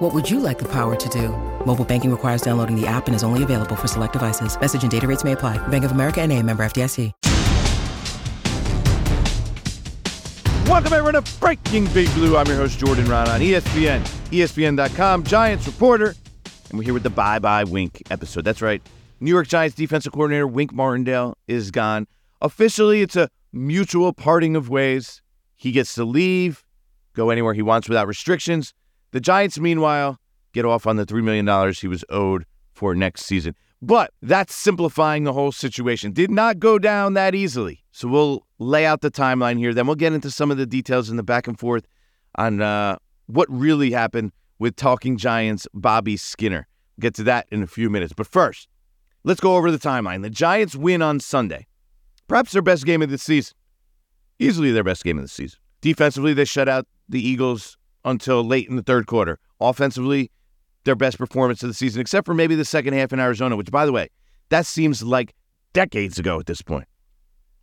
What would you like the power to do? Mobile banking requires downloading the app and is only available for select devices. Message and data rates may apply. Bank of America and a member FDIC. Welcome everyone to Breaking Big Blue. I'm your host Jordan Raanan ESPN, ESPN.com, Giants reporter, and we're here with the Bye Bye Wink episode. That's right. New York Giants defensive coordinator Wink Martindale is gone. Officially, it's a mutual parting of ways. He gets to leave, go anywhere he wants without restrictions. The Giants, meanwhile, get off on the $3 million he was owed for next season. But that's simplifying the whole situation. Did not go down that easily. So we'll lay out the timeline here. Then we'll get into some of the details in the back and forth on uh, what really happened with Talking Giants Bobby Skinner. get to that in a few minutes. But first, let's go over the timeline. The Giants win on Sunday. Perhaps their best game of the season. Easily their best game of the season. Defensively, they shut out the Eagles until late in the third quarter. Offensively, their best performance of the season, except for maybe the second half in Arizona, which, by the way, that seems like decades ago at this point.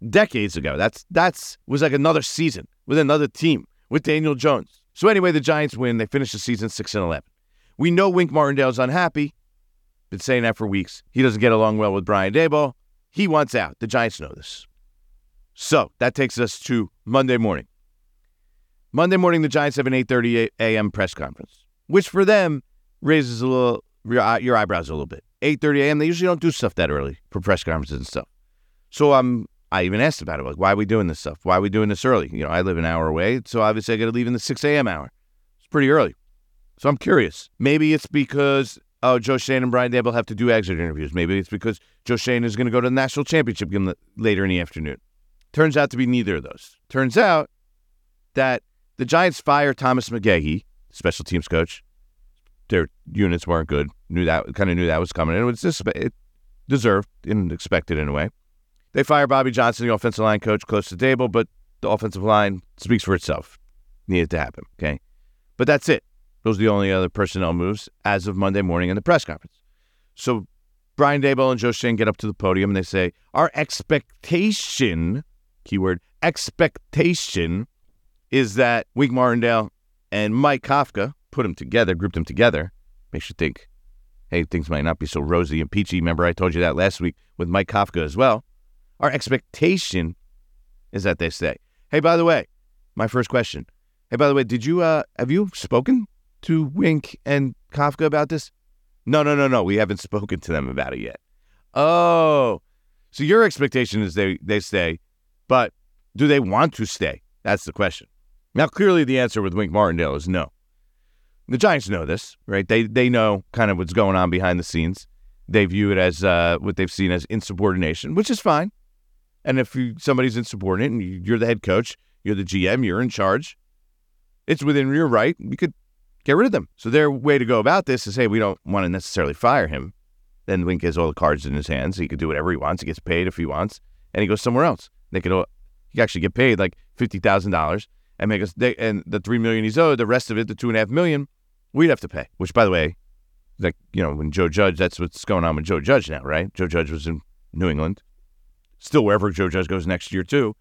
Decades ago. That's that's was like another season with another team with Daniel Jones. So anyway, the Giants win. They finish the season six and eleven. We know Wink Martindale's unhappy. Been saying that for weeks. He doesn't get along well with Brian Daboll. He wants out. The Giants know this. So that takes us to Monday morning. Monday morning, the Giants have an 8:30 a.m. press conference, which for them raises a little your, eyebrows a little bit. 8:30 a.m. They usually don't do stuff that early for press conferences and stuff. So I'm I even asked about it. Like, why are we doing this stuff? Why are we doing this early? You know, I live an hour away, so obviously I got to leave in the 6 a.m. hour. It's pretty early. So I'm curious. Maybe it's because oh, Joe Schoen and Brian Daboll have to do exit interviews. Maybe it's because Joe Schoen is going to go to the national championship game later in the afternoon. Turns out to be neither of those. Turns out that the Giants fire Thomas McGaughey, special teams coach. Their units weren't good. Knew that kind of knew that was coming. And it was just it deserved and expected in a way. They fire Bobby Johnson, the offensive line coach, close to Daboll, but the offensive line speaks for itself. Needed to happen. Okay. But that's it. Those are the only other personnel moves as of Monday morning in the press conference. So Brian Daboll and Joe Schoen get up to the podium and they say, Our expectation, keyword, expectation is that Wink Martindale and Mike Kafka put them together, grouped them together. Makes you think, hey, things might not be so rosy and peachy. Remember, I told you that last week with Mike Kafka as well. Our expectation is that they stay. Hey, by the way, my first question. Hey, by the way, did you uh have you spoken to Wink and Kafka about this? No, no, no, no. We haven't spoken to them about it yet. Oh, so your expectation is they they stay, but do they want to stay? That's the question. Now, clearly, the answer with Wink Martindale is no. The Giants know this, right? They they know kind of what's going on behind the scenes. They view it as uh, what they've seen as insubordination, which is fine. And if you, somebody's insubordinate and you're the head coach, you're the GM, you're in charge, it's within your right. You could get rid of them. So their way to go about this is, hey, we don't want to necessarily fire him. Then Wink has all the cards in his hands. He could do whatever he wants. He gets paid if he wants, and he goes somewhere else. They could he actually get paid like fifty thousand dollars and make us they, and the three million he's owed, the rest of it, the two and a half million, we'd have to pay. Which, by the way, like you know, when Joe Judge, that's what's going on with Joe Judge now, right? Joe Judge was in New England still wherever Joe Judge goes next year too,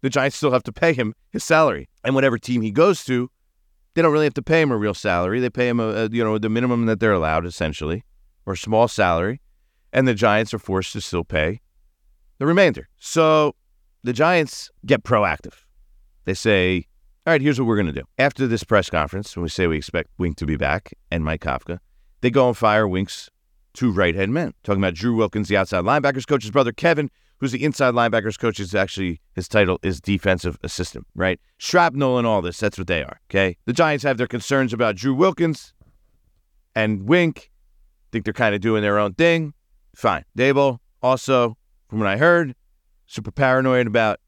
the Giants still have to pay him his salary. And whatever team he goes to, they don't really have to pay him a real salary. They pay him a, a you know the minimum that they're allowed essentially, or a small salary, and the Giants are forced to still pay the remainder. So the Giants get proactive. They say, "All right, here's what we're going to do." After this press conference, when we say we expect Wink to be back and Mike Kafka, they go and fire Wink's two right-hand men. Talking about Drew Wilkins, the outside linebackers coach's brother Kevin, who's the inside linebackers coach, is actually his title is defensive assistant, right? Shrapnel and all this, that's what they are. Okay. The Giants have their concerns about Drew Wilkins and Wink. Think they're kind of doing their own thing. Fine. Daboll, also, from what I heard, super paranoid about,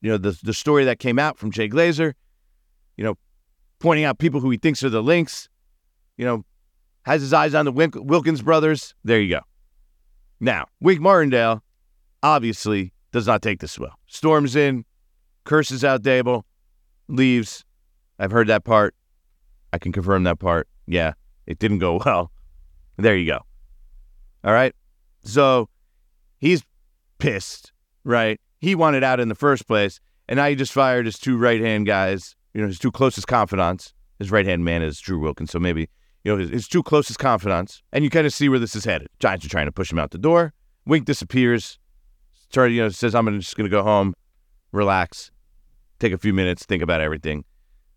you know, the the story that came out from Jay Glazer, you know, pointing out people who he thinks are the links, you know, has his eyes on the Wilkins brothers. There you go. Now, Wink Martindale obviously does not take this well. Storms in, curses out Daboll, leaves. I've heard that part. I can confirm that part. Yeah, it didn't go well. There you go. All right. So he's pissed, right? He wanted out in the first place, and now he just fired his two right hand guys, you know, his two closest confidants. His right hand man is Drew Wilkins, so maybe, you know, his, his two closest confidants. And you kind of see where this is headed. Giants are trying to push him out the door. Wink disappears. Started, you know, says, I'm just going to go home, relax, take a few minutes, think about everything.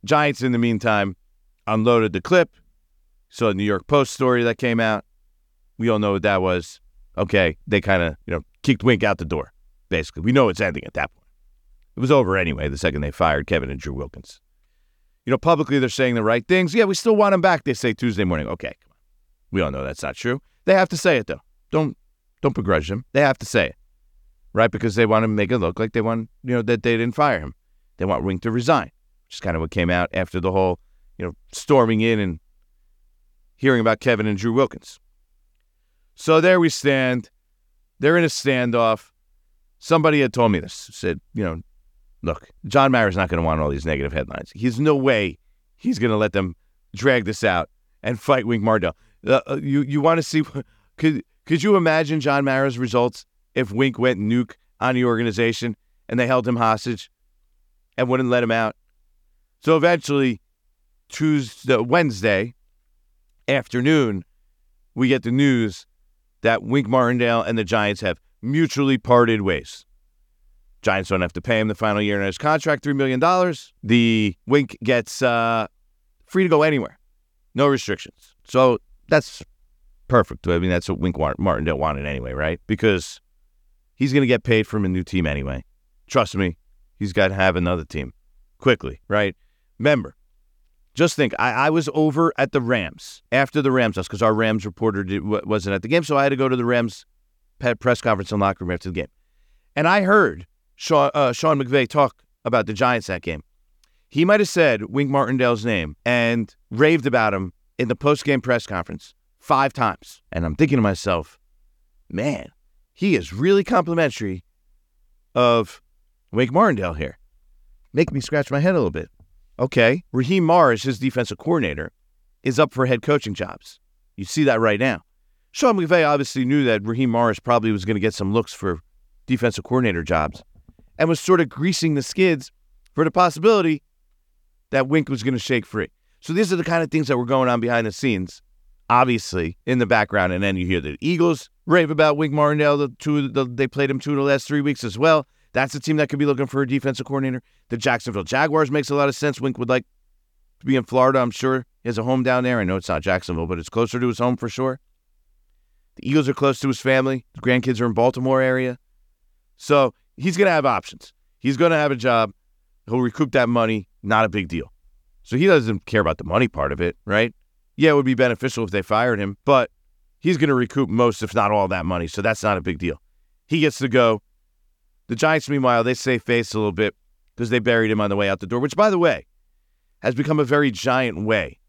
Giants, in the meantime, unloaded the clip. So, a New York Post story that came out. We all know what that was. Okay, they kind of, you know, kicked Wink out the door, basically. We know it's ending at that point. It was over anyway the second they fired Kevin and Drew Wilkins. You know, publicly they're saying the right things. Yeah, we still want him back, they say Tuesday morning. Okay, come on. We all know that's not true. They have to say it, though. Don't don't begrudge them. They have to say it, right? Because they want to make it look like they want, you know, that they didn't fire him. They want Wink to resign, which is kind of what came out after the whole, you know, storming in and hearing about Kevin and Drew Wilkins. So there we stand. They're in a standoff. Somebody had told me this. Said, you know, look, John Mara's not going to want all these negative headlines. He's no way he's going to let them drag this out and fight Wink Martindale. Uh, uh you you want to see? Could could you imagine John Mara's results if Wink went nuke on the organization and they held him hostage and wouldn't let him out? So eventually, Tuesday, Wednesday afternoon, we get the news that Wink Martindale and the Giants have mutually parted ways. Giants don't have to pay him the final year in his contract, $3 million. The Wink gets uh, free to go anywhere, no restrictions. So that's perfect. I mean, that's what Wink Martindale wanted anyway, right? Because he's going to get paid from a new team anyway. Trust me, he's got to have another team quickly, right? Remember, just think, I, I was over at the Rams after the Rams lost because our Rams reporter did, wasn't at the game, so I had to go to the Rams press conference and locker room after the game. And I heard Sean, uh, Sean McVay talk about the Giants that game. He might have said Wink Martindale's name and raved about him in the post game press conference five times. And I'm thinking to myself, man, he is really complimentary of Wink Martindale here. Make me scratch my head a little bit. Okay, Raheem Morris, his defensive coordinator, is up for head coaching jobs. You see that right now. Sean McVay obviously knew that Raheem Morris probably was going to get some looks for defensive coordinator jobs and was sort of greasing the skids for the possibility that Wink was going to shake free. So these are the kind of things that were going on behind the scenes, obviously in the background. And then you hear the Eagles rave about Wink Martindale. The two the, they played him two of the last three weeks as well. That's a team that could be looking for a defensive coordinator. The Jacksonville Jaguars makes a lot of sense. Wink would like to be in Florida, I'm sure. He has a home down there. I know it's not Jacksonville, but it's closer to his home for sure. The Eagles are close to his family. The grandkids are in Baltimore area. So he's going to have options. He's going to have a job. He'll recoup that money. Not a big deal. So he doesn't care about the money part of it, right? Yeah, it would be beneficial if they fired him, but he's going to recoup most, if not all, that money. So that's not a big deal. He gets to go. The Giants, meanwhile, they save face a little bit because they buried him on the way out the door, which, by the way, has become a very giant way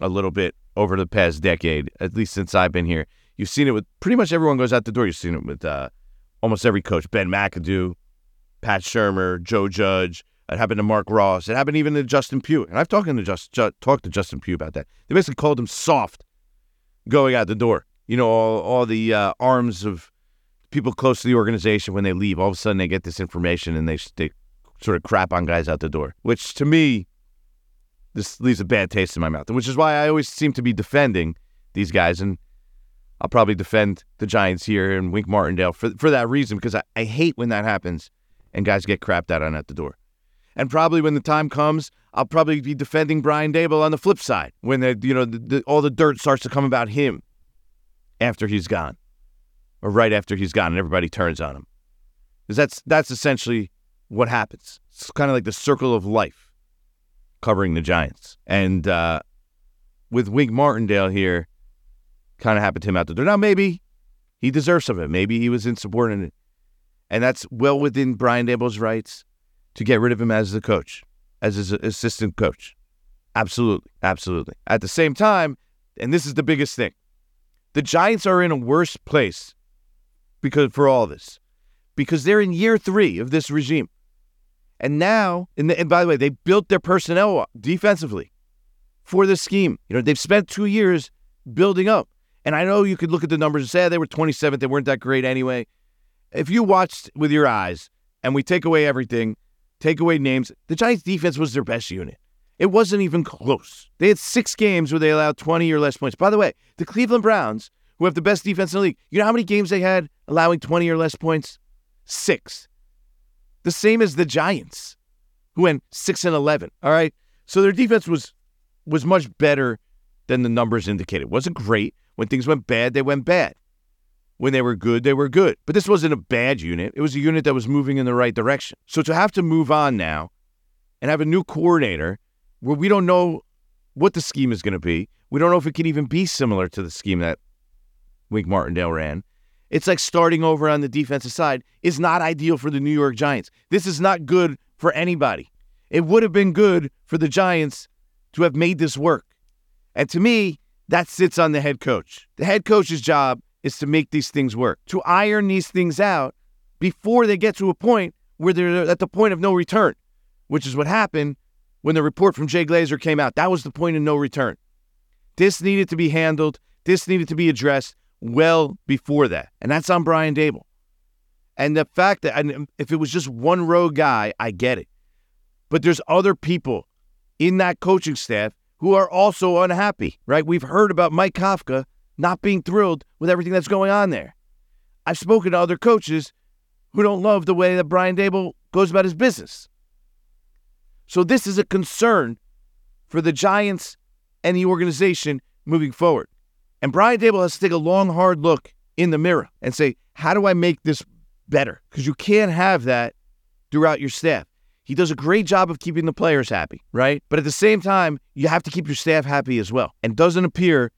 a little bit over the past decade, at least since I've been here. You've seen it with pretty much everyone goes out the door. You've seen it with uh, almost every coach Ben McAdoo, Pat Shurmur, Joe Judge. It happened to Marc Ross. It happened even to Justin Pugh. And I've talked to, Just, Ju- talked to Justin Pugh about that. They basically called him soft going out the door. You know, all, all the uh, arms of people close to the organization when they leave, all of a sudden they get this information and they, they sort of crap on guys out the door, which to me, this leaves a bad taste in my mouth, which is why I always seem to be defending these guys. And I'll probably defend the Giants here and Wink Martindale for, for that reason, because I, I hate when that happens and guys get crapped out on at the door. And probably when the time comes, I'll probably be defending Brian Daboll on the flip side when the, you know the, the, all the dirt starts to come about him after he's gone or right after he's gone and everybody turns on him. Because that's that's essentially what happens. It's kind of like the circle of life covering the Giants. And uh, with Wink Martindale here, kind of happened to him out the door. Now maybe he deserves some of it. Maybe he was insubordinate. And that's well within Brian Daboll's rights to get rid of him as the coach, as his assistant coach. Absolutely. Absolutely. At the same time, and this is the biggest thing, the Giants are in a worse place because for all this, because they're in year three of this regime. And now, and, the, and by the way, they built their personnel defensively for this scheme. You know, they've spent two years building up. And I know you could look at the numbers and say ah, they were 27th, they weren't that great anyway. If you watched with your eyes and we take away everything, take away names, the Giants defense was their best unit. It wasn't even close. They had six games where they allowed 20 or less points. By the way, the Cleveland Browns, who have the best defense in the league, you know how many games they had allowing 20 or less points? Six. The same as the Giants, who went 6 and 11. All right. So their defense was was much better than the numbers indicated. It wasn't great. When things went bad, they went bad. When they were good, they were good. But this wasn't a bad unit. It was a unit that was moving in the right direction. So to have to move on now and have a new coordinator where we don't know what the scheme is going to be, we don't know if it can even be similar to the scheme that Wink Martindale ran. It's like starting over on the defensive side is not ideal for the New York Giants. This is not good for anybody. It would have been good for the Giants to have made this work. And to me, that sits on the head coach. The head coach's job is to make these things work, to iron these things out before they get to a point where they're at the point of no return, which is what happened when the report from Jay Glazer came out. That was the point of no return. This needed to be handled, this needed to be addressed well before that. And that's on Brian Daboll. And the fact that and if it was just one rogue guy, I get it. But there's other people in that coaching staff who are also unhappy, right? We've heard about Mike Kafka not being thrilled with everything that's going on there. I've spoken to other coaches who don't love the way that Brian Daboll goes about his business. So this is a concern for the Giants and the organization moving forward. And Brian Daboll has to take a long, hard look in the mirror and say, how do I make this better? Because you can't have that throughout your staff. He does a great job of keeping the players happy, right? But at the same time, you have to keep your staff happy as well. And doesn't appear,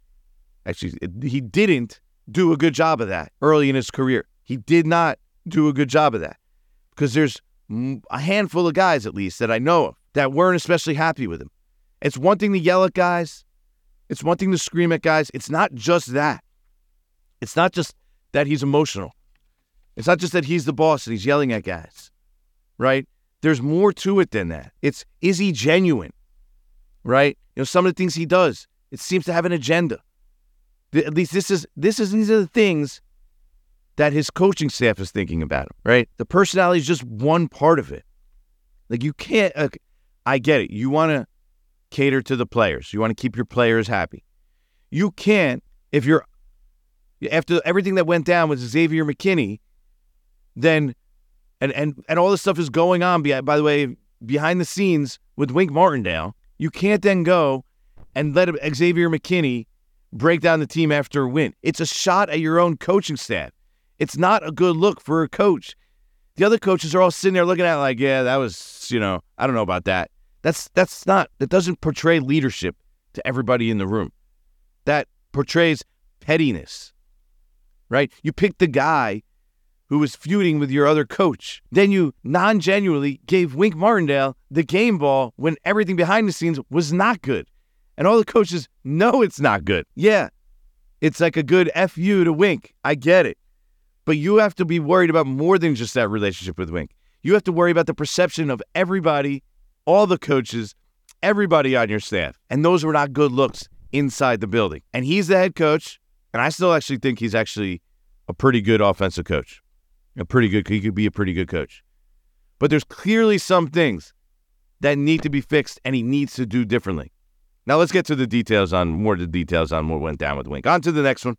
actually, he didn't do a good job of that early in his career. He did not do a good job of that because there's a handful of guys, at least, that I know of that weren't especially happy with him. It's one thing to yell at guys, it's one thing to scream at guys. It's not just that. It's not just that he's emotional. It's not just that he's the boss and he's yelling at guys, right? There's more to it than that. It's is he genuine? Right? You know, some of the things he does, it seems to have an agenda. At least this is this is these are the things that his coaching staff is thinking about him, right? The personality is just one part of it. Like you can't uh, I get it. You want to cater to the players. You want to keep your players happy. You can't if you're after everything that went down with Xavier McKinney, then and and and all this stuff is going on. By the way, behind the scenes with Wink Martindale, you can't then go and let Xavier McKinney break down the team after a win. It's a shot at your own coaching staff. It's not a good look for a coach. The other coaches are all sitting there looking at like, yeah, that was, you know, I don't know about that. That's that's not that doesn't portray leadership to everybody in the room. That portrays pettiness. Right? You pick the guy who was feuding with your other coach. Then you non genuinely gave Wink Martindale the game ball when everything behind the scenes was not good. And all the coaches know it's not good. Yeah, it's like a good FU to Wink. I get it. But you have to be worried about more than just that relationship with Wink. You have to worry about the perception of everybody, all the coaches, everybody on your staff. And those were not good looks inside the building. And he's the head coach. And I still actually think he's actually a pretty good offensive coach a pretty good. He could be a pretty good coach. But there's clearly some things that need to be fixed, and he needs to do differently. Now let's get to the details on more of the details on what went down with Wink. On to the next one.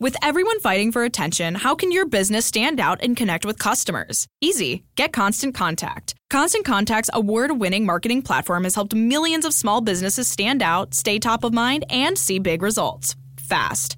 With everyone fighting for attention, how can your business stand out and connect with customers? Easy. Get Constant Contact. Constant Contact's award winning marketing platform has helped millions of small businesses stand out, stay top of mind, and see big results fast.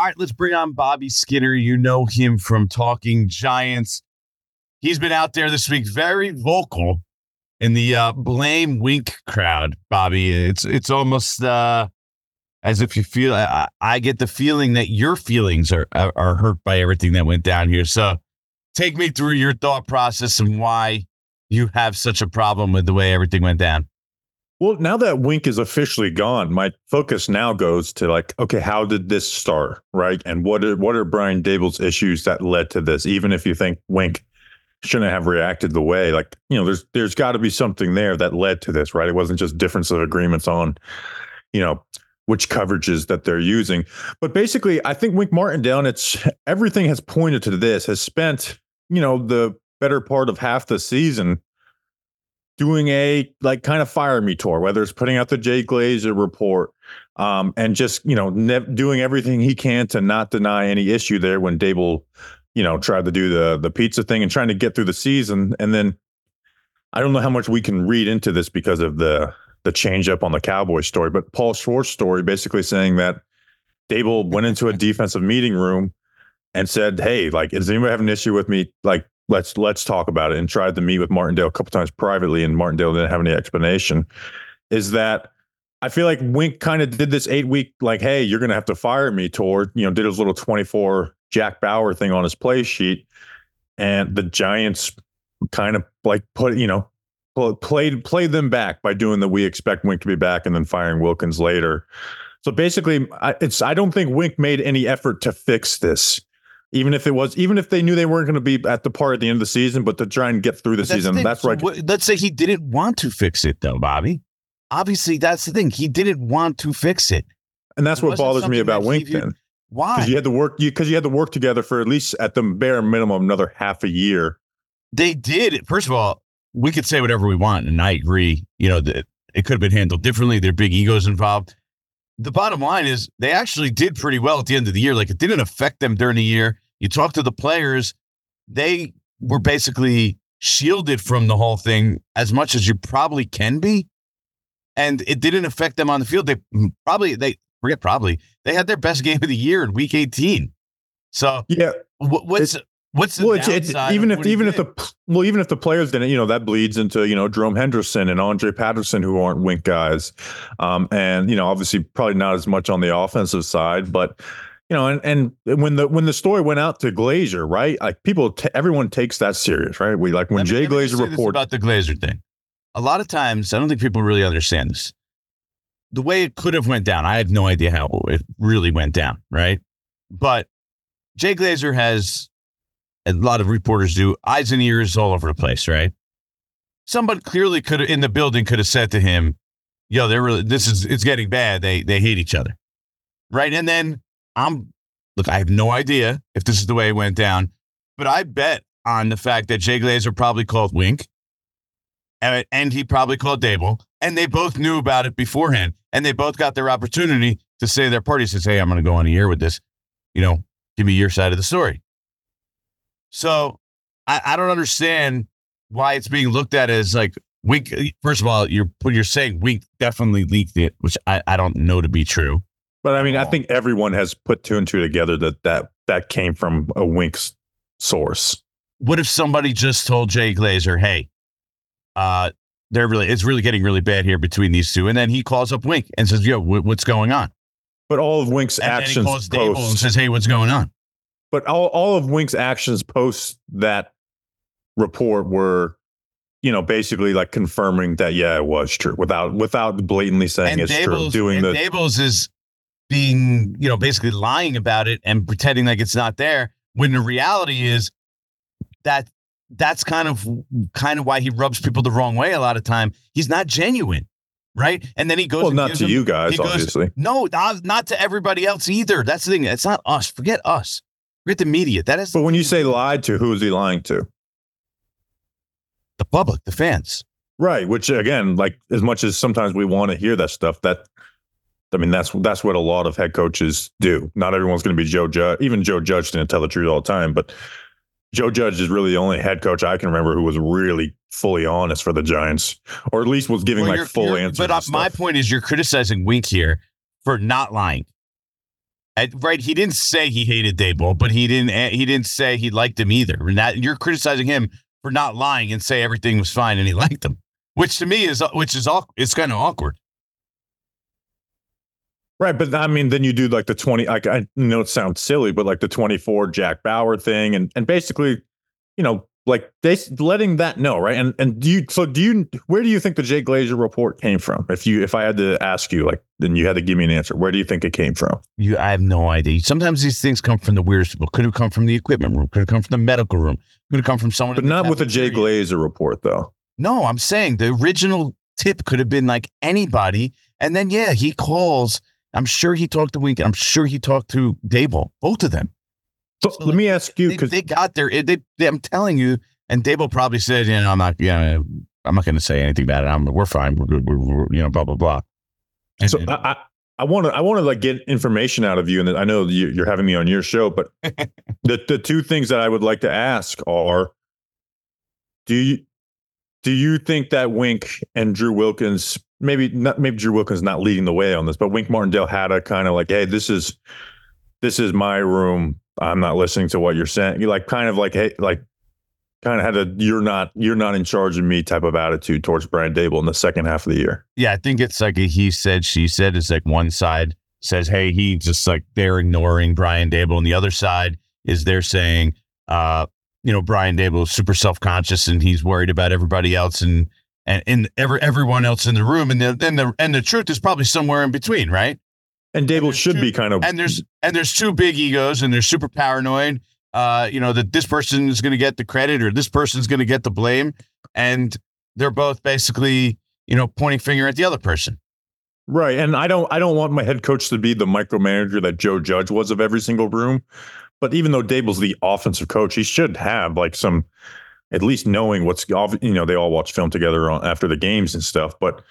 All right, let's bring on Bobby Skinner. You know him from Talking Giants. He's been out there this week, very vocal in the uh, blame wink crowd. Bobby, it's it's almost uh, as if you feel. I, I, get the feeling that your feelings are, are are hurt by everything that went down here. So, take me through your thought process and why you have such a problem with the way everything went down. Well, now that Wink is officially gone, my focus now goes to like, okay, how did this start, right? And what are what are Brian Daboll's issues that led to this? Even if you think Wink shouldn't have reacted the way, like you know, there's there's got to be something there that led to this, right? It wasn't just difference of agreements on, you know, which coverages that they're using. But basically, I think Wink Martindale, it's everything has pointed to this, has spent you know the better part of half the season doing a like kind of fire me tour, whether it's putting out the Jay Glazer report um, and just you know ne- doing everything he can to not deny any issue there when Daboll, you know, tried to do the the pizza thing and trying to get through the season. And then I don't know how much we can read into this because of the the change up on the Cowboy story, but Paul Schwartz story basically saying that Daboll went into a defensive meeting room and said, "Hey, like, does anybody have an issue with me like let's let's talk about it and tried to meet with Martindale a couple times privately and Martindale didn't have any explanation is that I feel like Wink kind of did this eight week like hey you're gonna have to fire me toward you know did his little 24 Jack Bauer thing on his play sheet and the Giants kind of like put you know played played them back by doing the we expect Wink to be back and then firing Wilkins later. So basically, it's I don't think Wink made any effort to fix this even if it was even if they knew they weren't going to be at the part at the end of the season but to try and get through the that's season the that's right so let's say he didn't want to fix it though bobby. Obviously that's the thing. He didn't want to fix it. And that's it what bothers me about wink then why? Because you had to work because you had to work together for at least at the bare minimum another half a year. They did. First of all we could say whatever we want and i agree you know that it could have been handled differently. There are big egos involved. The bottom line is they actually did pretty well at the end of the year. Like it didn't affect them during the year. You talk to the players, they were basically shielded from the whole thing as much as you probably can be. And it didn't affect them on the field. They probably, they forget probably, they had their best game of the year in week 18. So, yeah, what's, What's the well, it's, it's, even if even if the well even if the players didn't, you know, that bleeds into you know Jerome Henderson and Andre Patterson who aren't wink guys, um, and you know obviously probably not as much on the offensive side, but you know, and and when the when the story went out to Glazer, right? Like people, t- everyone takes that serious, right? We like when Jay Glazer reported about the Glazer thing. A lot of times, I don't think people really understand this. The way it could have went down, I have no idea how it really went down, right? But Jay Glazer has a lot of reporters do eyes and ears all over the place, right? Somebody clearly could have in the building could have said to him, "Yo, they're really this is it's getting bad. They they hate each other." Right? And then I'm look, I have no idea if this is the way it went down, but I bet on the fact that Jay Glazer probably called Wink and, and he probably called Daboll, and they both knew about it beforehand, and they both got their opportunity to say their party says, "Hey, I'm going to go on a year with this." You know, Give me your side of the story. So I, I don't understand why it's being looked at as like Wink. First of all, you're you're saying Wink definitely leaked it, which I, I don't know to be true. But I mean, I think everyone has put two and two together that that that came from a Wink's source. What if somebody just told Jay Glazer, "Hey, uh, they're really it's really getting really bad here between these two," and then he calls up Wink and says, "Yo, w- what's going on?" But all of Wink's And actions calls Daboll and says, "Hey, what's going on?" but all, all of Wink's actions post that report were, you know, basically like confirming that yeah, it was true without without blatantly saying and it's true. Doing and the Daboll's is being, you know, basically lying about it and pretending like it's not there. When the reality is that that's kind of kind of why he rubs people the wrong way a lot of time. He's not genuine, right? And then he goes. well, not to them- you guys, goes- obviously. No, not, not to everybody else either. That's the thing. It's not us. Forget us. Forget the media. That is But when you say lied to, who is he lying to? the public, the fans. Right. Which again, like as much as sometimes we want to hear that stuff, that I mean, that's that's what a lot of head coaches do. Not everyone's going to be Joe Judge. Even Joe Judge didn't tell the truth all the time, but Joe Judge is really the only head coach I can remember who was really fully honest for the Giants, or at least was giving Well, like full answers. But uh, my point is, you're criticizing Wink here for not lying. Right? He didn't say he hated Daboll, but he didn't. eh, He didn't say he liked him either. And that you're criticizing him for not lying and say everything was fine and he liked him, which to me is which is all It's kind of awkward. Right, but I mean, then you do like the twenty. Like I know it sounds silly, but like the twenty-four Jack Bauer thing, and and basically, you know, like they letting that know, right? And and do you so do you where do you think the Jay Glazer report came from? If you if I had to ask you, like, then you had to give me an answer. Where do you think it came from? You, I have no idea. Sometimes these things come from the weirdest people. Could have come from the equipment room. Could have come from the medical room. Could have come from someone. But not with the Jay. Glazer report, though. No, I'm saying the original tip could have been like anybody. And then, yeah, he calls. I'm sure he talked to Wink. I'm sure he talked to Daboll, both of them. So, So, let me ask you because they got there. They, they, I'm telling you. And Daboll probably said, you know, I'm not, yeah, I'm not going to say anything about it. I'm, we're fine. We're good. We're, we're you know, blah, blah, blah. And, so and- I, I I want to I want to like get information out of you, and I know you, you're having me on your show, but the the two things that I would like to ask are: Do you do you think that Wink and Drew Wilkins maybe not maybe Drew Wilkins not leading the way on this, but Wink Martindale had a kind of like, hey, this is this is my room. I'm not listening to what you're saying. You like kind of like hey like kind of had a you're not you're not in charge of me type of attitude towards Brian Daboll in the second half of the year. yeah, I think it's like a he said, she said. It's like one side says, hey, he just like they're ignoring Brian Daboll. And the other side is they're saying, uh, you know, Brian Daboll is super self conscious and he's worried about everybody else and and, and every, everyone else in the room. And then the, and the and the truth is probably somewhere in between, right? And Daboll there's should two- be kind of And there's and there's two big egos and they're super paranoid. Uh, you know, that this person is gonna get the credit or this person's gonna get the blame. And they're both basically, you know, pointing finger at the other person. Right. And I don't I don't want my head coach to be the micromanager that Joe Judge was of every single room. But even though Daboll's the offensive coach, he should have like some at least knowing what's you know, they all watch film together on, after the games and stuff. But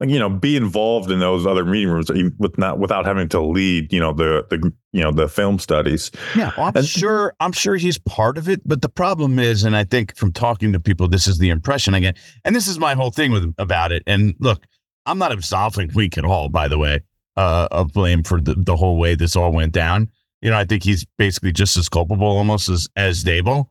like, you know, be involved in those other meeting rooms with not without having to lead, you know, the the you know, the film studies. Yeah, well, I'm And- sure. I'm sure he's part of it, but the problem is, and I think from talking to people, this is the impression I get, and this is my whole thing with about it. And look, I'm not absolving Week at all, by the way, uh, of blame for the, the whole way this all went down. You know, I think he's basically just as culpable, almost as as Daboll.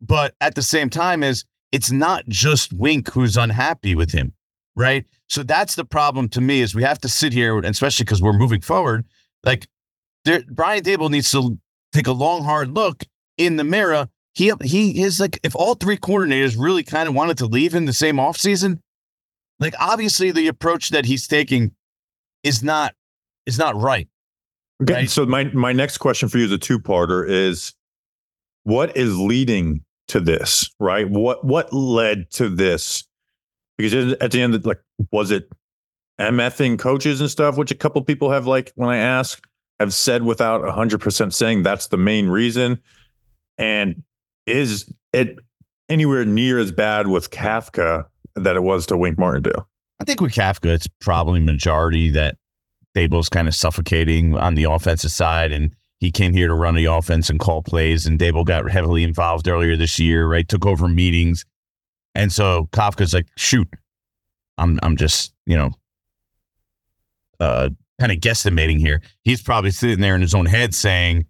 But at the same time, is it's not just Wink who's unhappy with him, right? So that's the problem to me. Is we have to sit here, and especially because we're moving forward, like there, Brian Daboll needs to take a long, hard look in the mirror. He he is like if all three coordinators really kind of wanted to leave in the same offseason, like obviously the approach that he's taking is not is not right. Okay. Right. So my my next question for you is a two-parter is what is leading to this, right? What what led to this? Because at the end of like was it MFing coaches and stuff, which a couple people have like when I ask have said without 100% saying that's the main reason and is it anywhere near as bad with Kafka that it was to Wink Martindale? I think with Kafka, it's probably majority that Daboll's kind of suffocating on the offensive side, and he came here to run the offense and call plays, and Daboll got heavily involved earlier this year, right? Took over meetings. And so Kafka's like, shoot, I'm I'm just, you know, uh kind of guesstimating here. He's probably sitting there in his own head saying,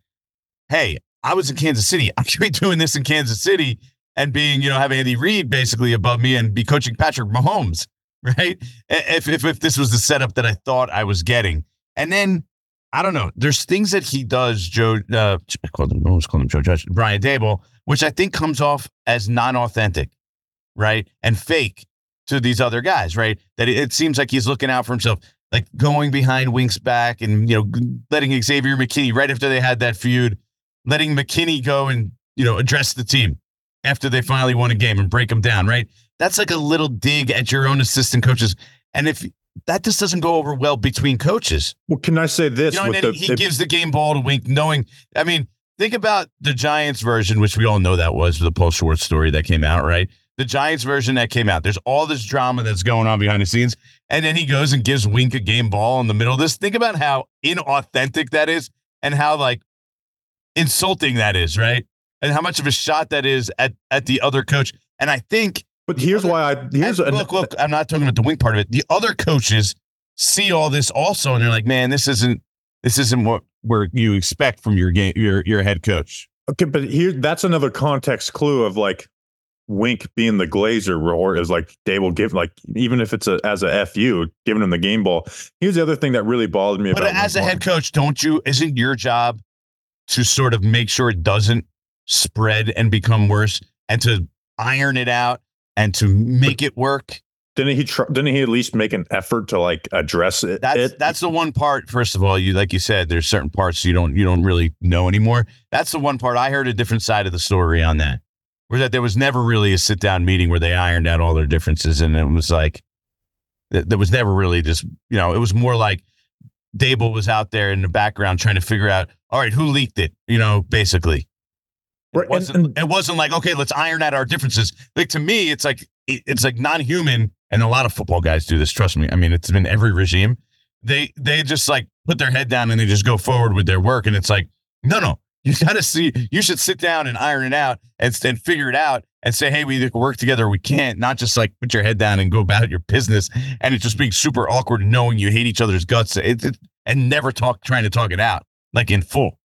Hey, I was in Kansas City. I should be doing this in Kansas City and being, you know, have Andy Reid basically above me and be coaching Patrick Mahomes, right? If, if, if this was the setup that I thought I was getting. And then I don't know. There's things that he does, Joe. Uh, I called him, almost him Joe Judge, Brian Daboll, which I think comes off as non-authentic, right, and fake to these other guys, right? That it seems like he's looking out for himself, like going behind Wink's back and you know letting Xavier McKinney right after they had that feud, letting McKinney go and you know address the team after they finally won a game and break them down, right? That's like a little dig at your own assistant coaches, and if that just doesn't go over well between coaches. Well, can I say this? You know, the, he gives the game ball to Wink, knowing. I mean, think about the Giants version, which we all know that was the Paul Schwartz story that came out, right? The Giants version that came out. There's all this drama that's going on behind the scenes, and then he goes and gives Wink a game ball in the middle of this. Think about how inauthentic that is, and how like insulting that is, right? And how much of a shot that is at at the other coach. And I think but here's other, why I here's a, look, look. I'm not talking about the wing part of it. The other coaches see all this also, and they're like, "Man, this isn't this isn't what where you expect from your game your your head coach." Okay, but here that's another context clue of like Wink being the Glazer or is like they will give like even if it's a as a fu giving him the game ball. Here's the other thing that really bothered me. About. But as a head coach, don't you? Isn't your job to sort of make sure it doesn't spread and become worse, and to iron it out and to make it work. Didn't he? Tr- didn't he at least make an effort to like address it? That's it? that's the one part. First of all, you like you said, there's certain parts you don't you don't really know anymore. That's the one part I heard a different side of the story on that. Where that there was never really a sit down meeting where they ironed out all their differences, and it was like there was never really just you know it was more like Daboll was out there in the background trying to figure out all right who leaked it, you know, basically. It wasn't, and, and, it wasn't like okay, let's iron out our differences. Like to me, it's like it's like non-human, and a lot of football guys do this. Trust me. I mean, it's been every regime. They they just like put their head down and they just go forward with their work, and it's like no, no, you got to see. You should sit down and iron it out and and figure it out and say, hey, we either can work together or we can't. Not just like put your head down and go about your business, and it's just being super awkward, knowing you hate each other's guts, it, it, and never talk trying to talk it out like in full.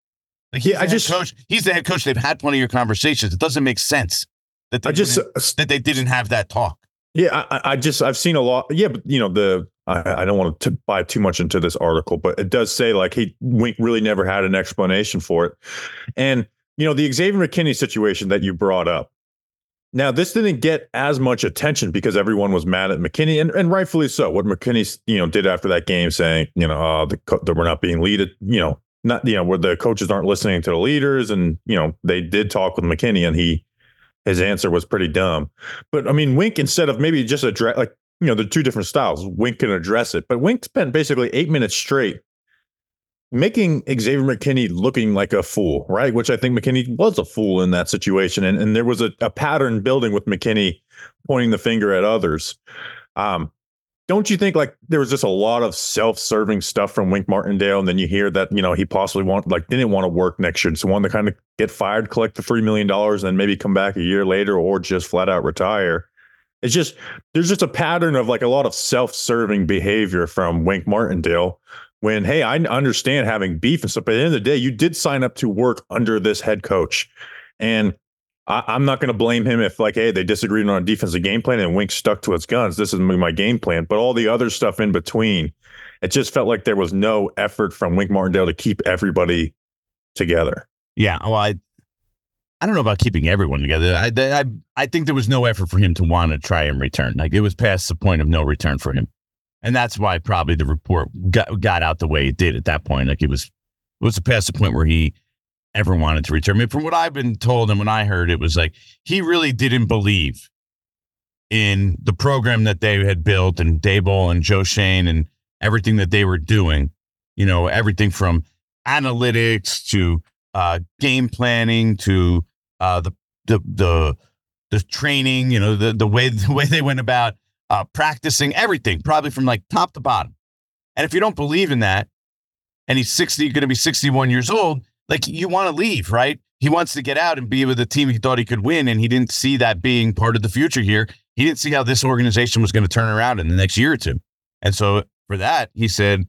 Like yeah, I just coach. He's the head coach. They've had plenty of conversations. It doesn't make sense that they I just uh, that they didn't have that talk. Yeah, I, I, just I've seen a lot. Yeah, but you know the I, I don't want to buy too much into this article, but it does say like he Wink really never had an explanation for it, and you know the Xavier McKinney situation that you brought up. Now this didn't get as much attention because everyone was mad at McKinney, and, and rightfully so. What McKinney you know did after that game, saying you know uh, the, the we're not being leaded, you know not you know where the coaches aren't listening to the leaders and you know they did talk with McKinney and he his answer was pretty dumb. But I mean Wink instead of maybe just address like you know the two different styles. Wink can address it. But Wink spent basically eight minutes straight making Xavier McKinney looking like a fool right? Which I think McKinney was a fool in that situation. And and there was a, a pattern building with McKinney pointing the finger at others. Um don't you think like there was just a lot of self-serving stuff from Wink Martindale, and then you hear that you know he possibly want like didn't want to work next year, so wanted to kind of get fired, collect the three million dollars, and then maybe come back a year later, or just flat out retire. It's just there's just a pattern of like a lot of self-serving behavior from Wink Martindale. When hey, I understand having beef and stuff, but at the end of the day, you did sign up to work under this head coach, and I, am not going to blame him if, like, hey, they disagreed on a defensive game plan and Wink stuck to his guns. This is my game plan. But all the other stuff in between, it just felt like there was no effort from Wink Martindale to keep everybody together. Yeah. Well, I, I don't know about keeping everyone together. I, I, I think there was no effort for him to want to try and return. Like it was past the point of no return for him, and that's why probably the report got got out the way it did at that point. Like it was, it was past the point where he ever wanted to return. I mean, from what I've been told and when I heard, it was like he really didn't believe in the program that they had built and Daboll and Joe Schoen and everything that they were doing. You know, everything from analytics to uh, game planning to uh, the the the the training. You know, the the way the way they went about uh, practicing everything, probably from like top to bottom. And if you don't believe in that, and he's sixty, going to be sixty one years old, like you want to leave, right? He wants to get out and be with a team he thought he could win, and he didn't see that being part of the future here. He didn't see how this organization was going to turn around in the next year or two. And so for that, he said,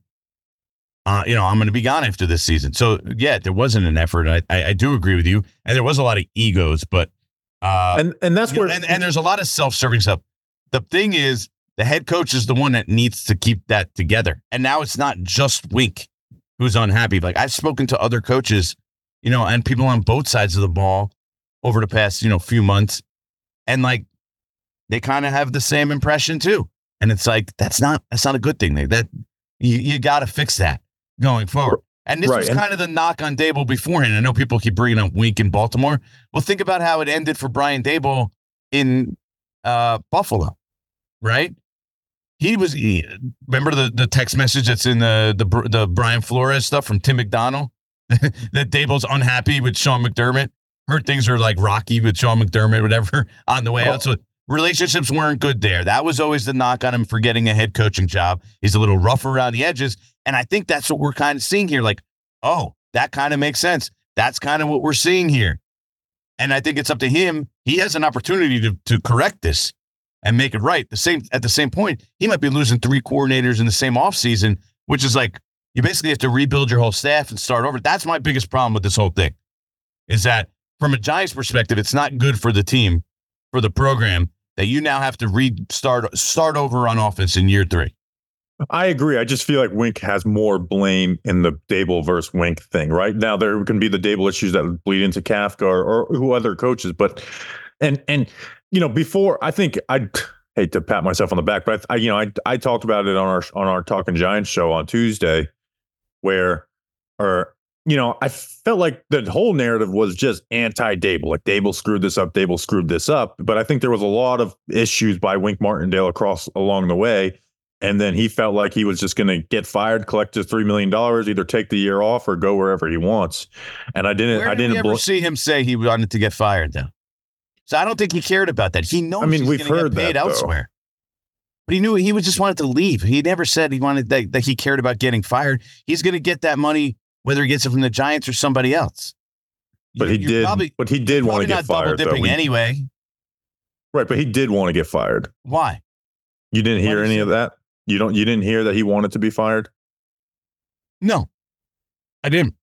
uh, you know, I'm going to be gone after this season. So yeah, there wasn't an effort. I, I, I do agree with you, and there was a lot of egos, but uh, and and that's where and, and there's a lot of self-serving stuff. The thing is, the head coach is the one that needs to keep that together. And now it's not just Wink who's unhappy. Like I've spoken to other coaches, you know, and people on both sides of the ball over the past, you know, few months, and like they kind of have the same impression too. And it's like that's not that's not a good thing. That you you got to fix that going forward. And this Right, was kind of the knock on Daboll beforehand. I know people keep bringing up Wink in Baltimore. Well, think about how it ended for Brian Daboll in uh, Buffalo, right? He was. He, remember the, the text message that's in the the the Brian Flores stuff from Tim McDonald that Daboll's unhappy with Sean McDermott. Heard things are like rocky with Sean McDermott, whatever, on the way out. So relationships weren't good there. That was always the knock on him for getting a head coaching job. He's a little rough around the edges. And I think that's what we're kind of seeing here. Like, oh, that kind of makes sense. That's kind of what we're seeing here. And I think it's up to him. He has an opportunity to, to correct this and make it right. The same at the same point, he might be losing three coordinators in the same offseason, which is like you basically have to rebuild your whole staff and start over. That's my biggest problem with this whole thing. Is that from a Giants perspective, it's not good for the team, for the program, that you now have to restart start over on offense in year three. I agree. I just feel like Wink has more blame in the Daboll versus Wink thing. Right now, there can be the Daboll issues that bleed into Kafka or, or who other coaches, but and and you know before I think I hate to pat myself on the back, but I you know I I talked about it on our on our Talking Giants show on Tuesday, where or you know I felt like the whole narrative was just anti Daboll, like Daboll screwed this up, Daboll screwed this up, but I think there was a lot of issues by Wink Martindale across along the way. And then he felt like he was just going to get fired, collect his three million dollars, either take the year off or go wherever he wants. And I didn't, I did we didn't. ever see him say he wanted to get fired though? So I don't think he cared about that. He knows I mean, we've heard paid that, though. elsewhere. But he knew he was just wanted to leave. He never said he wanted that, that he cared about getting fired. He's going to get that money whether he gets it from the Giants or somebody else. but he You're did. Probably, but he did want to get double fired. Dipping We- anyway. right, but he did want to get fired. Why? You didn't hear any he- of that. You don't. You didn't hear that he wanted to be fired. No, I didn't.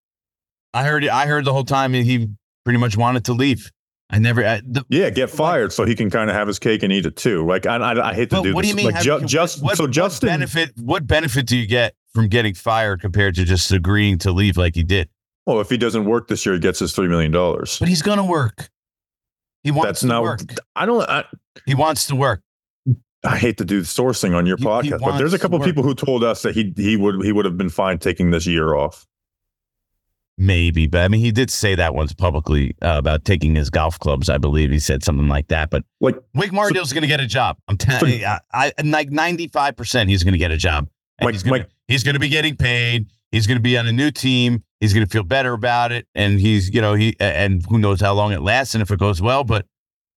I heard. I heard the whole time he pretty much wanted to leave. I never. I, the, Yeah, get fired so he can kind of have his cake and eat it too. Like I, I, I hate to do what this. do you mean? Like have- ju- just what, so what Justin. benefit? What benefit do you get from getting fired compared to just agreeing to leave like he did? Well, if he doesn't work this year, he gets his three million dollars. But he's gonna work. He wants That's to not. work. I don't. I, He wants to work. I hate to do sourcing on your He- he podcast, but there's a couple people who told us that he he would he would have been fine taking this year off. Maybe, but I mean, he did say that once publicly uh, about taking his golf clubs. I believe he said something like that. But Like Wink Martindale's going to get a job. I'm telling you, I, I like 95 percent he's going to get a job. And Mike- he's going Mike- he's going to be getting paid. He's going to be on a new team. He's going to feel better about it, and he's you know he and who knows how long it lasts and if it goes well, but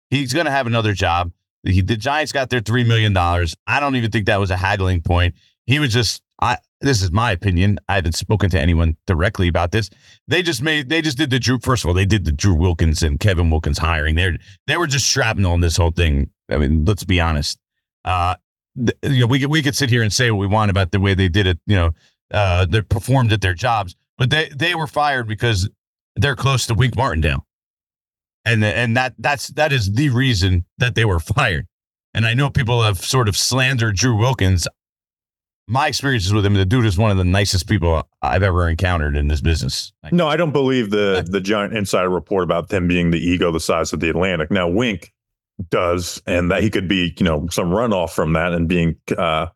he's going to have another job. He, the Giants got their three million dollars. I don't even think that was a haggling point. He was just I. This is my opinion. I haven't spoken to anyone directly about this. They just made. They just did the Drew. First of all, they did the Drew Wilkins and Kevin Wilkins hiring. They they were just shrapnel in this whole thing. I mean, let's be honest. Uh, you know, we could we could sit here and say what we want about the way they did it. You know, uh, they performed at their jobs, but they they were fired because they're close to Wink Martindale, and and that that's that is the reason that they were fired. And I know people have sort of slandered Drew Wilkins. My experiences with him, the dude is one of the nicest people I've ever encountered in this business. No, I don't believe the the giant insider report about them being the ego the size of the Atlantic. Now Wink does, and that he could be you know some runoff from that and being uh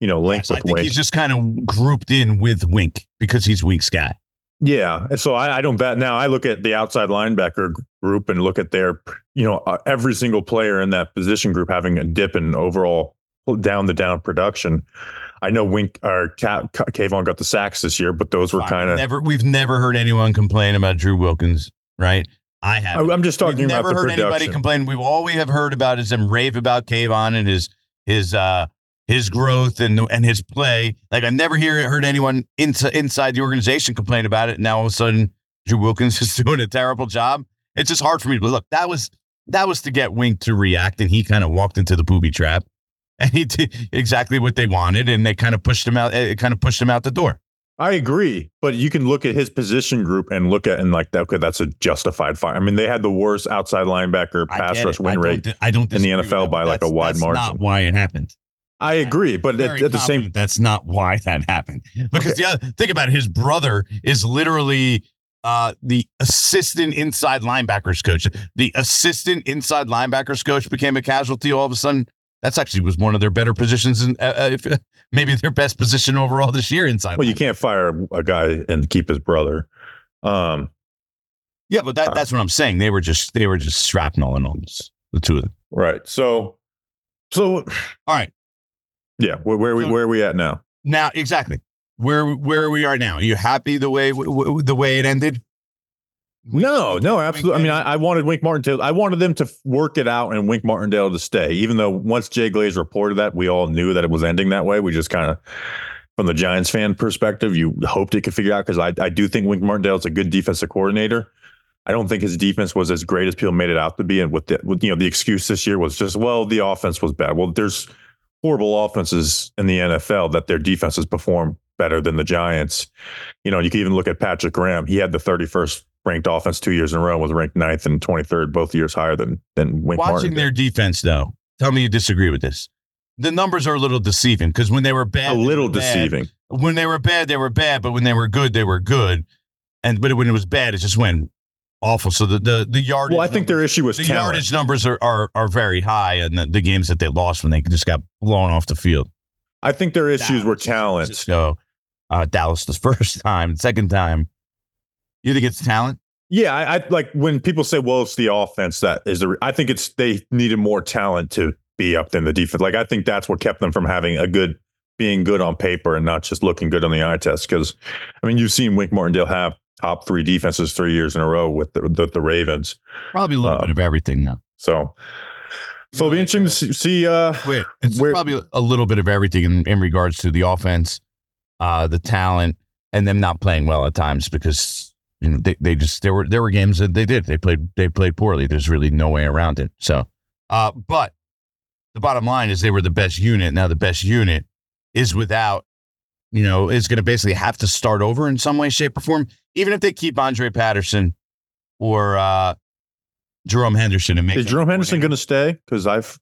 you know linked I with think Wink. he's just kind of grouped in with Wink because he's Wink's guy. Yeah, and so I, I don't bet now. I look at the outside linebacker group and look at their, you know, uh, every single player in that position group having a dip in overall down the down production. I know Wink or Ca- Ca- Kayvon got the sacks this year, but those were kind of. never. We've never heard anyone complain about Drew Wilkins, right? I have. I'm just talking We've about never heard anybody complain. We've all we have heard about is them rave about Kayvon and his his uh his growth and and his play. Like I never hear heard anyone inside inside the organization complain about it. And now all of a sudden Drew Wilkins is doing a terrible job. It's just hard for me to look. That was that was to get Wink to react, and he kind of walked into the booby trap, and he did exactly what they wanted, and they kind of pushed him out. It kind of pushed him out the door. I agree, but you can look at his position group and look at and like that. Okay, that's a justified fire. I mean, they had the worst outside linebacker pass rush win I rate. Don't, I don't in the NFL by like a wide that's margin. Not why it happened. I agree, but at, at the same, that's not why that happened. Because okay. the other, think about it, his brother is literally uh, the assistant inside linebackers coach. The assistant inside linebackers coach became a casualty all of a sudden. That's actually was one of their better positions, and uh, if, maybe their best position overall this year inside. Well, you can't fire a guy and keep his brother. Um, yeah, but that, that's what I'm saying. They were just they were just shrapnel and all this, the two of them. Right. So, so all right. Yeah, where, where, so, where are we at now? Now, exactly where where we are now. Are you happy the way w- w- the way it ended? No, no, absolutely. I mean, I, I, wanted Wink Martindale. I wanted them to work it out and Wink Martindale to stay. Even though once Jay Glazer reported that, we all knew that it was ending that way. We just kind of, from the Giants fan perspective, you hoped it could figure out because I, I do think Wink Martindale is a good defensive coordinator. I don't think his defense was as great as people made it out to be. And with the, with, you know, the excuse this year was just, well, the offense was bad. Well, there's horrible offenses in the NFL that their defenses perform better than the Giants. You know, you can even look at Patrick Graham. He had the 31st ranked offense two years in a row, was ranked ninth and 23rd, both years higher than than Wink Watching Martin their defense, though, tell me you disagree with this. The numbers are a little deceiving because when they were bad, a little bad. deceiving. When they were bad, they were bad, but when they were good, they were good. And but when it was bad, it just went awful. So the the the yardage. Well, I think numbers, their issue was the talent. yardage numbers are are are very high, and the, the games that they lost when they just got blown off the field. I think their issues Dallas, were talent. So uh, Dallas the first time, second time. You think it's talent? Yeah, I, I, like when people say, "Well, it's the offense that is the." I think it's they needed more talent to be up than the defense. Like I think that's what kept them from having a good, being good on paper and not just looking good on the eye test. Because I mean, you've seen Wink Martindale have top three defenses three years in a row with the the, the Ravens. Probably a little uh, bit of everything now. So, so it'll be interesting to see. see uh, Wait, it's where, probably a little bit of everything in, in regards to the offense, uh, the talent, and them not playing well at times because you know, they, they just there were there were games that they did. They played they played poorly. There's really no way around it. So uh, but the bottom line is they were the best unit. Now the best unit is without, you know, is going to basically have to start over in some way, shape, or form. Even if they keep Andre Patterson or uh, Jerome Henderson and make is Jerome Henderson going to stay? Because I've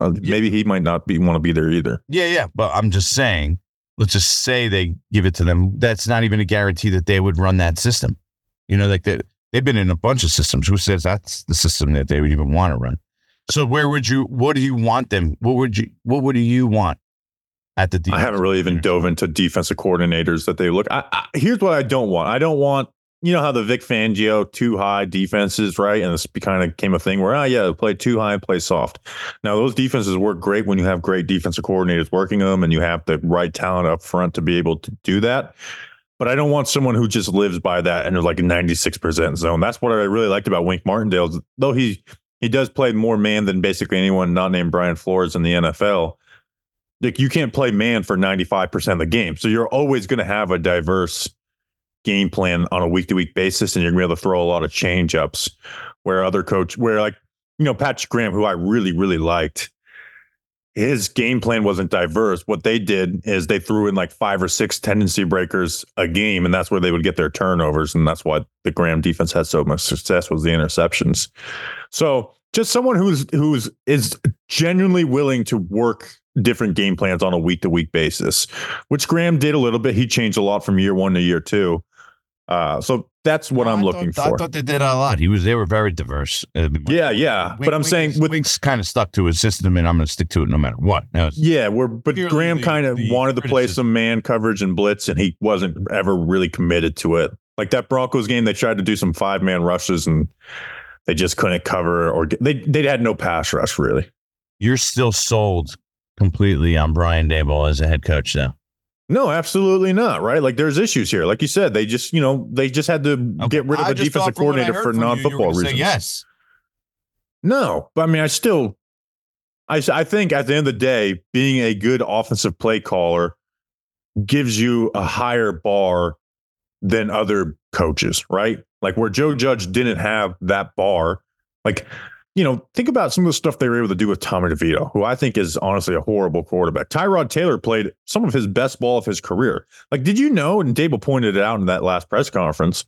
uh, yeah. maybe he might not be want to be there either. Yeah, yeah. But I'm just saying, let's just say they give it to them. That's not even a guarantee that they would run that system. You know, like they, they've been in a bunch of systems. Who says that's the system that they would even want to run? So where would you? What do you want them? What would you? What would you want at the? I haven't really even dove into defensive coordinators that they look. I, I, here's what I don't want. I don't want. You know how the Vic Fangio two high defenses, right? And this kind of came a thing where, oh yeah, play two high, and play soft. Now those defenses work great when you have great defensive coordinators working them, and you have the right talent up front to be able to do that but I don't want someone who just lives by that and is like a 96% zone. That's what I really liked about Wink Martindale. Though he he does play more man than basically anyone not named Brian Flores in the NFL. Like you can't play man for 95% of the game. So you're always going to have a diverse game plan on a week to week basis and you're going to be able to throw a lot of change ups where other coach where like you know Patrick Graham who I really really liked his game plan wasn't diverse. What they did is they threw in like five or six tendency breakers a game, and that's where they would get their turnovers, and that's why the Graham defense had so much success was the interceptions. So just someone who's who's is genuinely willing to work different game plans on a week to week basis, which Graham did a little bit. He changed a lot from year one to year two. Uh, so that's what I'm looking thought, for. I thought they did a lot. He was they were very diverse. Uh, yeah, yeah. Wink, but I'm Wink, saying with Wink's kind of stuck to his system, and I'm going to stick to it no matter what. Yeah, we're but Graham kind of wanted to play some man coverage and blitz, and he wasn't ever really committed to it. Like that Broncos game, they tried to do some five man rushes, and they just couldn't cover, or they they had no pass rush really. You're still sold completely on Brian Daboll as a head coach, though. No, absolutely not. Right? Like there's issues here. Like you said, they just, you know, they just had to okay. get rid of I a defensive coordinator for non-football reasons. yes. No, but I mean, I still, I, I think at the end of the day, being a good offensive play caller gives you a higher bar than other coaches, right? like where Joe Judge didn't have that bar. Like, you know, think about some of the stuff they were able to do with Tommy DeVito, who I think is honestly a horrible quarterback. Tyrod Taylor played some of his best ball of his career. Like, did you know? And Daboll pointed it out in that last press conference.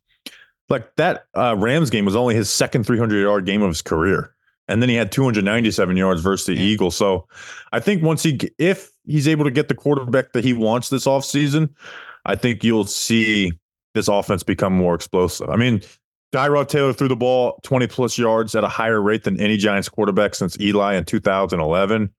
Like that uh, Rams game was only his second 300 yard game of his career. And then he had 297 yards versus the Eagles. So I think once he, if he's able to get the quarterback that he wants this offseason, I think you'll see this offense become more explosive. I mean, Tyrod Taylor threw the ball 20 plus yards at a higher rate than any Giants quarterback since Eli in 2011.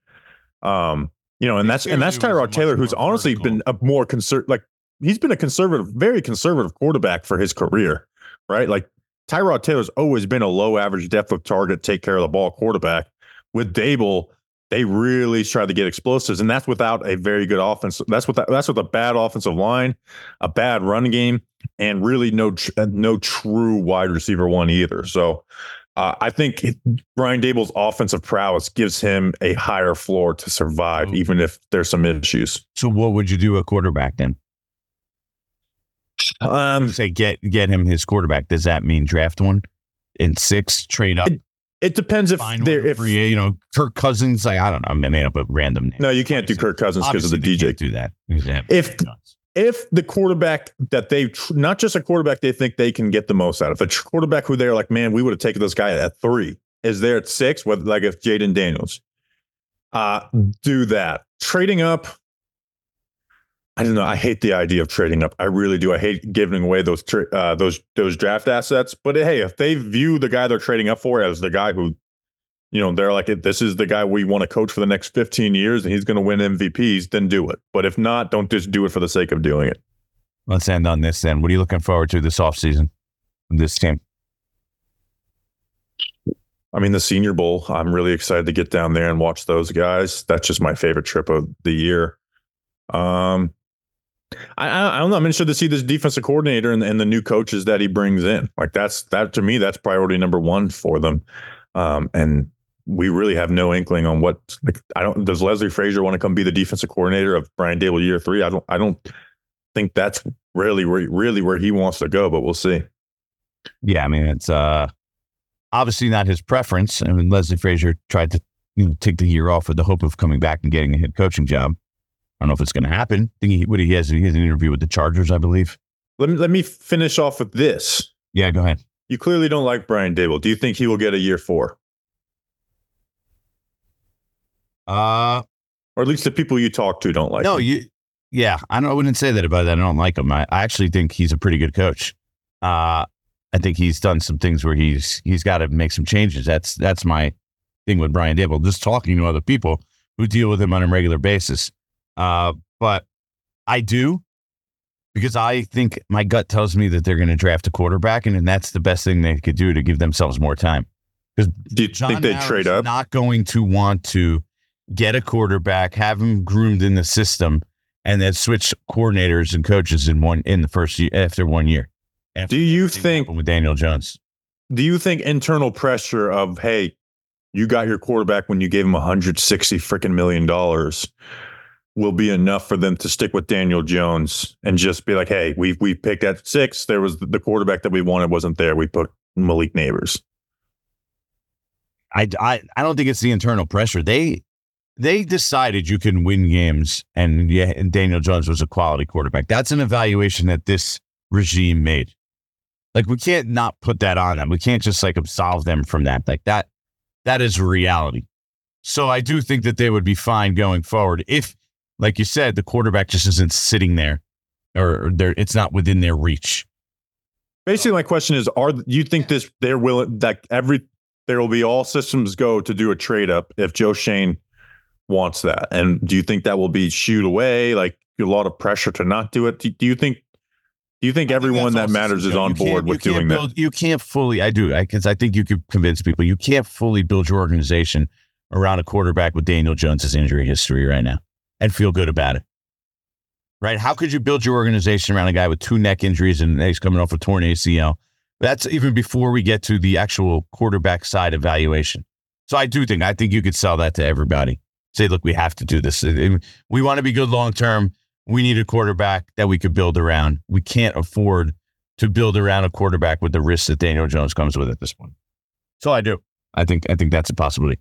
Um, you know, and that's and that's Tyrod Taylor, who's honestly been a more conservative, like he's been a conservative, very conservative quarterback for his career, right? Like Tyrod Taylor's always been a low average depth of target, take care of the ball quarterback. With Daboll, they really tried to get explosives, and that's without a very good offense. That's what that's with a bad offensive line, a bad run game, and really no uh, no true wide receiver one either. So. Uh, I think Brian Daboll's offensive prowess gives him a higher floor to survive, even if there's some issues. So, what would you do a quarterback then? Um, say get get him his quarterback. Does that mean draft one in six, trade up? It, it depends if they're if free, you know Kirk Cousins. Like I don't know, I made up a random name. No, you can't do Kirk Cousins because of the DJ. do that if if the quarterback that they not just a quarterback they think they can get the most out of the quarterback who they're like, man, we would have taken this guy at three is there at six. With like if Jayden Daniels, uh, do that trading up. I don't know. I hate the idea of trading up. I really do. I hate giving away those tra- uh, those those draft assets. But hey, if they view the guy they're trading up for as the guy who, you know, they're like, this is the guy we want to coach for the next 15 years and he's going to win MVPs, then do it. But if not, don't just do it for the sake of doing it. Let's end on this then. What are you looking forward to this offseason? This team? I mean, the Senior Bowl. I'm really excited to get down there and watch those guys. That's just my favorite trip of the year. Um, I, I don't know. I'm interested to see this defensive coordinator and, and, the new coaches that he brings in. Like that's that to me, that's priority number one for them. Um, and we really have no inkling on what. Like, I don't. Does Leslie Frazier want to come be the defensive coordinator of Brian Daboll year three? I don't. I don't think that's really where really where he wants to go. But we'll see. Yeah, I mean it's uh obviously not his preference. I mean Leslie Frazier tried to you know, take the year off with the hope of coming back and getting a head coaching job. I don't know if it's going to happen. I think he, what he has, he has an interview with the Chargers, I believe. Let me let me finish off with this. Yeah, go ahead. You clearly don't like Brian Daboll. Do you think he will get a year four? Uh, or at least the people you talk to don't like. No, him. you. Yeah, I don't. I wouldn't say that about that. I don't like him. I, I actually think he's a pretty good coach. Uh, I think he's done some things where he's he's got to make some changes. That's that's my thing with Brian Daboll. Just talking to other people who deal with him on a regular basis. Uh, but I do because I think my gut tells me that they're going to draft a quarterback, and, and that's the best thing they could do to give themselves more time. Because do you John think they trade up? Not going to want to get a quarterback, have him groomed in the system, and then switch coordinators and coaches in one in the first year after one year. After do you think with Daniel Jones? Do you think internal pressure of hey, you got your quarterback when you gave him 160 freaking million dollars? Will be enough for them to stick with Daniel Jones and just be like, hey, we we picked at six. There was the quarterback that we wanted wasn't there. We put Malik Nabers. I, I, I don't think it's the internal pressure. They they decided you can win games, and yeah, and Daniel Jones was a quality quarterback. That's an evaluation that this regime made. Like we can't not put that on them. We can't just like absolve them from that. Like that, that is reality. So I do think that they would be fine going forward if like you said, the quarterback just isn't sitting there, or there it's not within their reach. Basically, my question is: Are you think this they're willing that every there will be all systems go to do a trade up if Joe Schoen wants that? And do you think that will be shooed away? Like a lot of pressure to not do it. Do, do you think? Do you think I everyone think that matters is on board with doing build, that? You can't fully. I do because I, I think you could convince people. You can't fully build your organization around a quarterback with Daniel Jones's injury history right now and feel good about it. Right? How could you build your organization around a guy with two neck injuries and he's coming off a torn ACL? That's even before we get to the actual quarterback side evaluation. So I do think I think you could sell that to everybody. Say, look, we have to do this. We want to be good long term. We need a quarterback that we could build around. We can't afford to build around a quarterback with the risk that Daniel Jones comes with at this point. So I do. I think I think that's a possibility.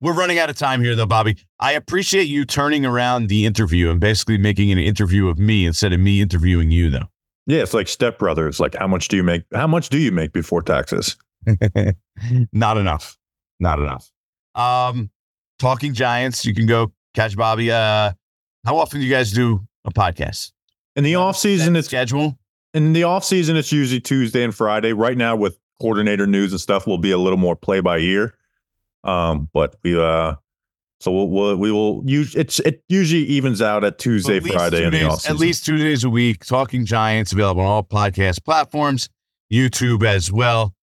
We're running out of time here, though, Bobby. I appreciate you turning around the interview and basically making an interview of me instead of me interviewing you, though. Yeah, it's like stepbrothers. Like, how much do you make? How much do you make before taxes? Not enough. Not enough. Um, Talking Giants, you can go catch Bobby. Uh, how often do you guys do a podcast? In the off season, it's schedule. In the off season, it's usually Tuesday and Friday. Right now, with coordinator news and stuff, will be a little more play by ear. Um, but we uh, so we'll, we'll we will use it's it usually evens out at Tuesday, Friday in days, the off. At least two days a week. Talking Giants available on all podcast platforms, YouTube as well.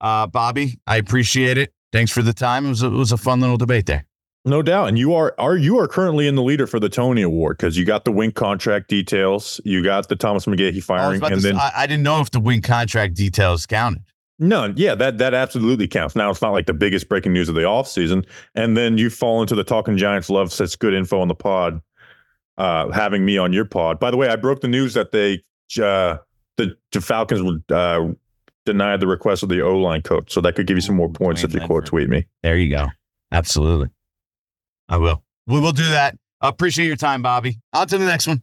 Uh, Bobby, I appreciate it. Thanks for the time. It was a, it was a fun little debate there. No doubt, and you are are you are currently in the leader for the Tony Award because you got the Wink contract details, you got the Thomas McGaughey firing, and then I, I, didn't know if the Wink contract details counted. No, yeah, that that absolutely counts. Now it's not like the biggest breaking news of the offseason. and then you fall into the Talking Giants love such good info on the pod, uh, having me on your pod. By the way, I broke the news that they uh, the, the Falcons would uh, deny the request of the O line coach, so that could give you some more points if you quote tweet me. There you go. Absolutely. I will. We will do that. I appreciate your time, Bobby. On to the next one.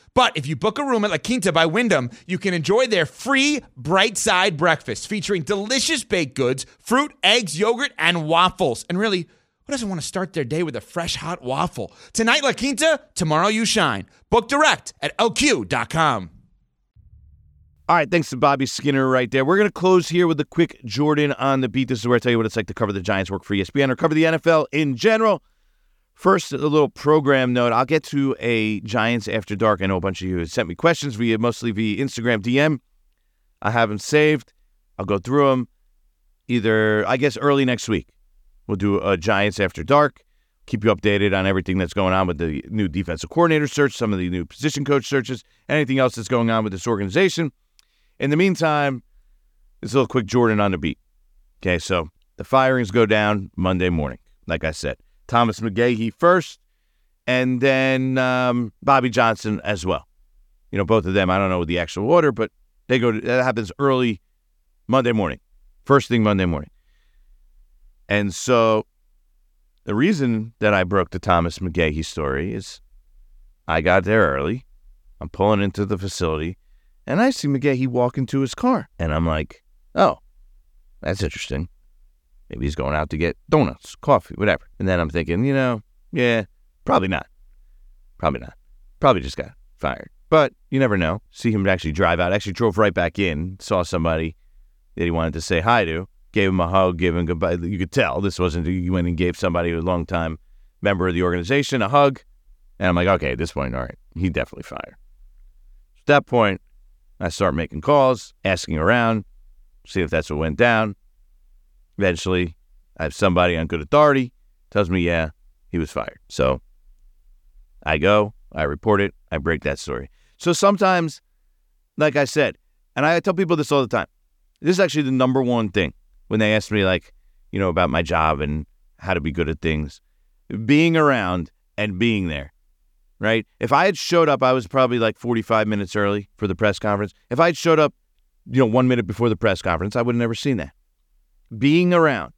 But if you book a room at La Quinta by Wyndham, you can enjoy their free bright side breakfast featuring delicious baked goods, fruit, eggs, yogurt, and waffles. And really, who doesn't want to start their day with a fresh hot waffle? Tonight, La Quinta, tomorrow, you shine. Book direct at lq.com. All right, thanks to Bobby Skinner right there. We're going to close here with a quick Jordan on the beat. This is where I tell you what it's like to cover the Giants, work for ESPN, or cover the NFL in general. First, a little program note. I'll get to a Giants After Dark. I know a bunch of you have sent me questions via mostly via Instagram DM. I have them saved. I'll go through them either, I guess, early next week. We'll do a Giants After Dark. Keep you updated on everything that's going on with the new defensive coordinator search, some of the new position coach searches, anything else that's going on with this organization. In the meantime, this little quick Jordan on the beat. Okay, so the firings go down Monday morning, like I said. Thomas McGaughey first, and then um, Bobby Johnson as well. You know, both of them. I don't know the actual order, but they go. To, that happens early Monday morning, first thing Monday morning. And so, the reason that I broke the Thomas McGaughey story is, I got there early. I'm pulling into the facility, and I see McGaughey walk into his car, and I'm like, "Oh, that's interesting." Maybe he's going out to get donuts, coffee, whatever. And then I'm thinking, you know, yeah, probably not. Probably not. Probably just got fired. But you never know. See him actually drive out. Actually drove right back in, saw somebody that he wanted to say hi to, gave him a hug, gave him goodbye. You could tell this wasn't, you went and gave somebody a long time member of the organization a hug. And I'm like, okay, at this point, all right, he definitely fired. At that point, I start making calls, asking around, see if that's what went down. Eventually, I have somebody on good authority tells me, yeah, he was fired. So I go, I report it, I break that story. So sometimes, like I said, and I tell people this all the time, this is actually the number one thing when they ask me, like, you know, about my job and how to be good at things. Being around and being there, right? If I had showed up, I was probably like 45 minutes early for the press conference. If I had showed up, you know, one minute before the press conference, I would have never seen that being around,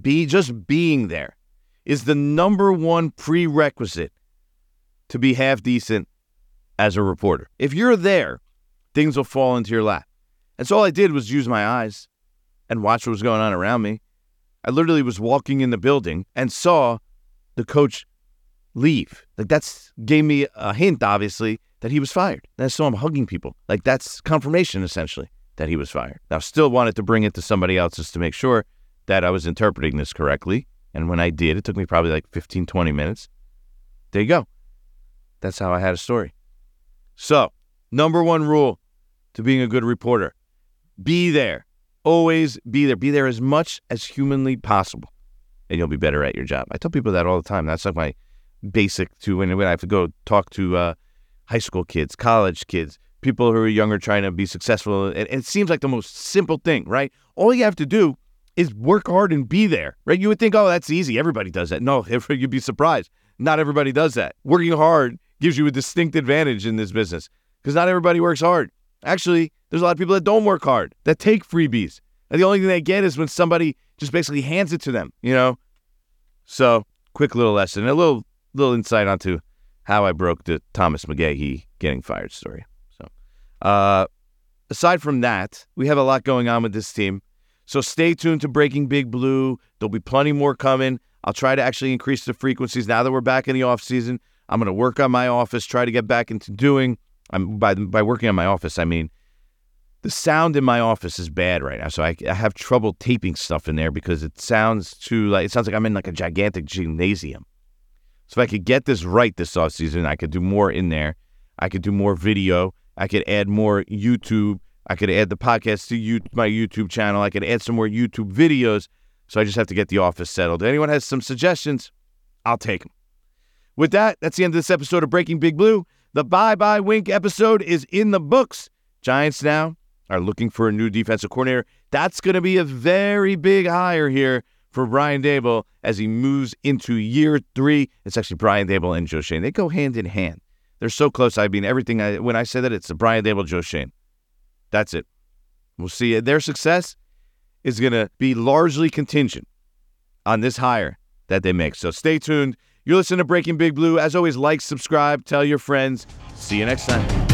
be just being there is the number one prerequisite to be half decent as a reporter. If you're there, things will fall into your lap. And so all I did was use my eyes and watch what was going on around me. I literally was walking in the building and saw the coach leave. Like that's gave me a hint, obviously, that he was fired. Then I saw him hugging people. Like that's confirmation, essentially, that he was fired. Now, still wanted to bring it to somebody else just to make sure that I was interpreting this correctly. And when I did, it took me probably like 15, 20 minutes. There you go. That's how I had a story. So, number one rule to being a good reporter be there. Always be there. Be there as much as humanly possible, and you'll be better at your job. I tell people that all the time. That's like my basic to when, I have to go talk to uh, high school kids, college kids, people who are younger trying to be successful. And it seems like the most simple thing, right? All you have to do is work hard and be there, right? You would think, oh, that's easy. Everybody does that. No, you'd be surprised. Not everybody does that. Working hard gives you a distinct advantage in this business because not everybody works hard. Actually, there's a lot of people that don't work hard, that take freebies. And the only thing they get is when somebody just basically hands it to them, you know? So, quick little lesson, a little little insight onto how I broke the Thomas McGaughey getting fired story. Uh, aside from that, we have a lot going on with this team. So stay tuned to Breaking Big Blue. There'll be plenty more coming. I'll try to actually increase the frequencies now that we're back in the off season. I'm going to work on my office, try to get back into doing. I'm by by working on my office, I mean the sound in my office is bad right now, so I, I have trouble taping stuff in there because it sounds too like it sounds like I'm in like a gigantic gymnasium. So if I could get this right this off season, I could do more in there. I could do more video. I could add more YouTube I could add the podcast to you, my YouTube channel. I could add some more YouTube videos. So I just have to get the office settled. If anyone has some suggestions, I'll take them. With that, that's the end of this episode of Breaking Big Blue. The Bye Bye Wink episode is in the books. Giants now are looking for a new defensive coordinator. That's going to be a very big hire here for Brian Daboll as he moves into year three. It's actually Brian Daboll and Joe Schoen. They go hand in hand. They're so close. I mean, everything. I, when I say that, it's Brian Daboll, Joe Schoen. That's it. We'll see. Their success is going to be largely contingent on this hire that they make. So stay tuned. You're listening to Breaking Big Blue. As always, like, subscribe, tell your friends. See you next time.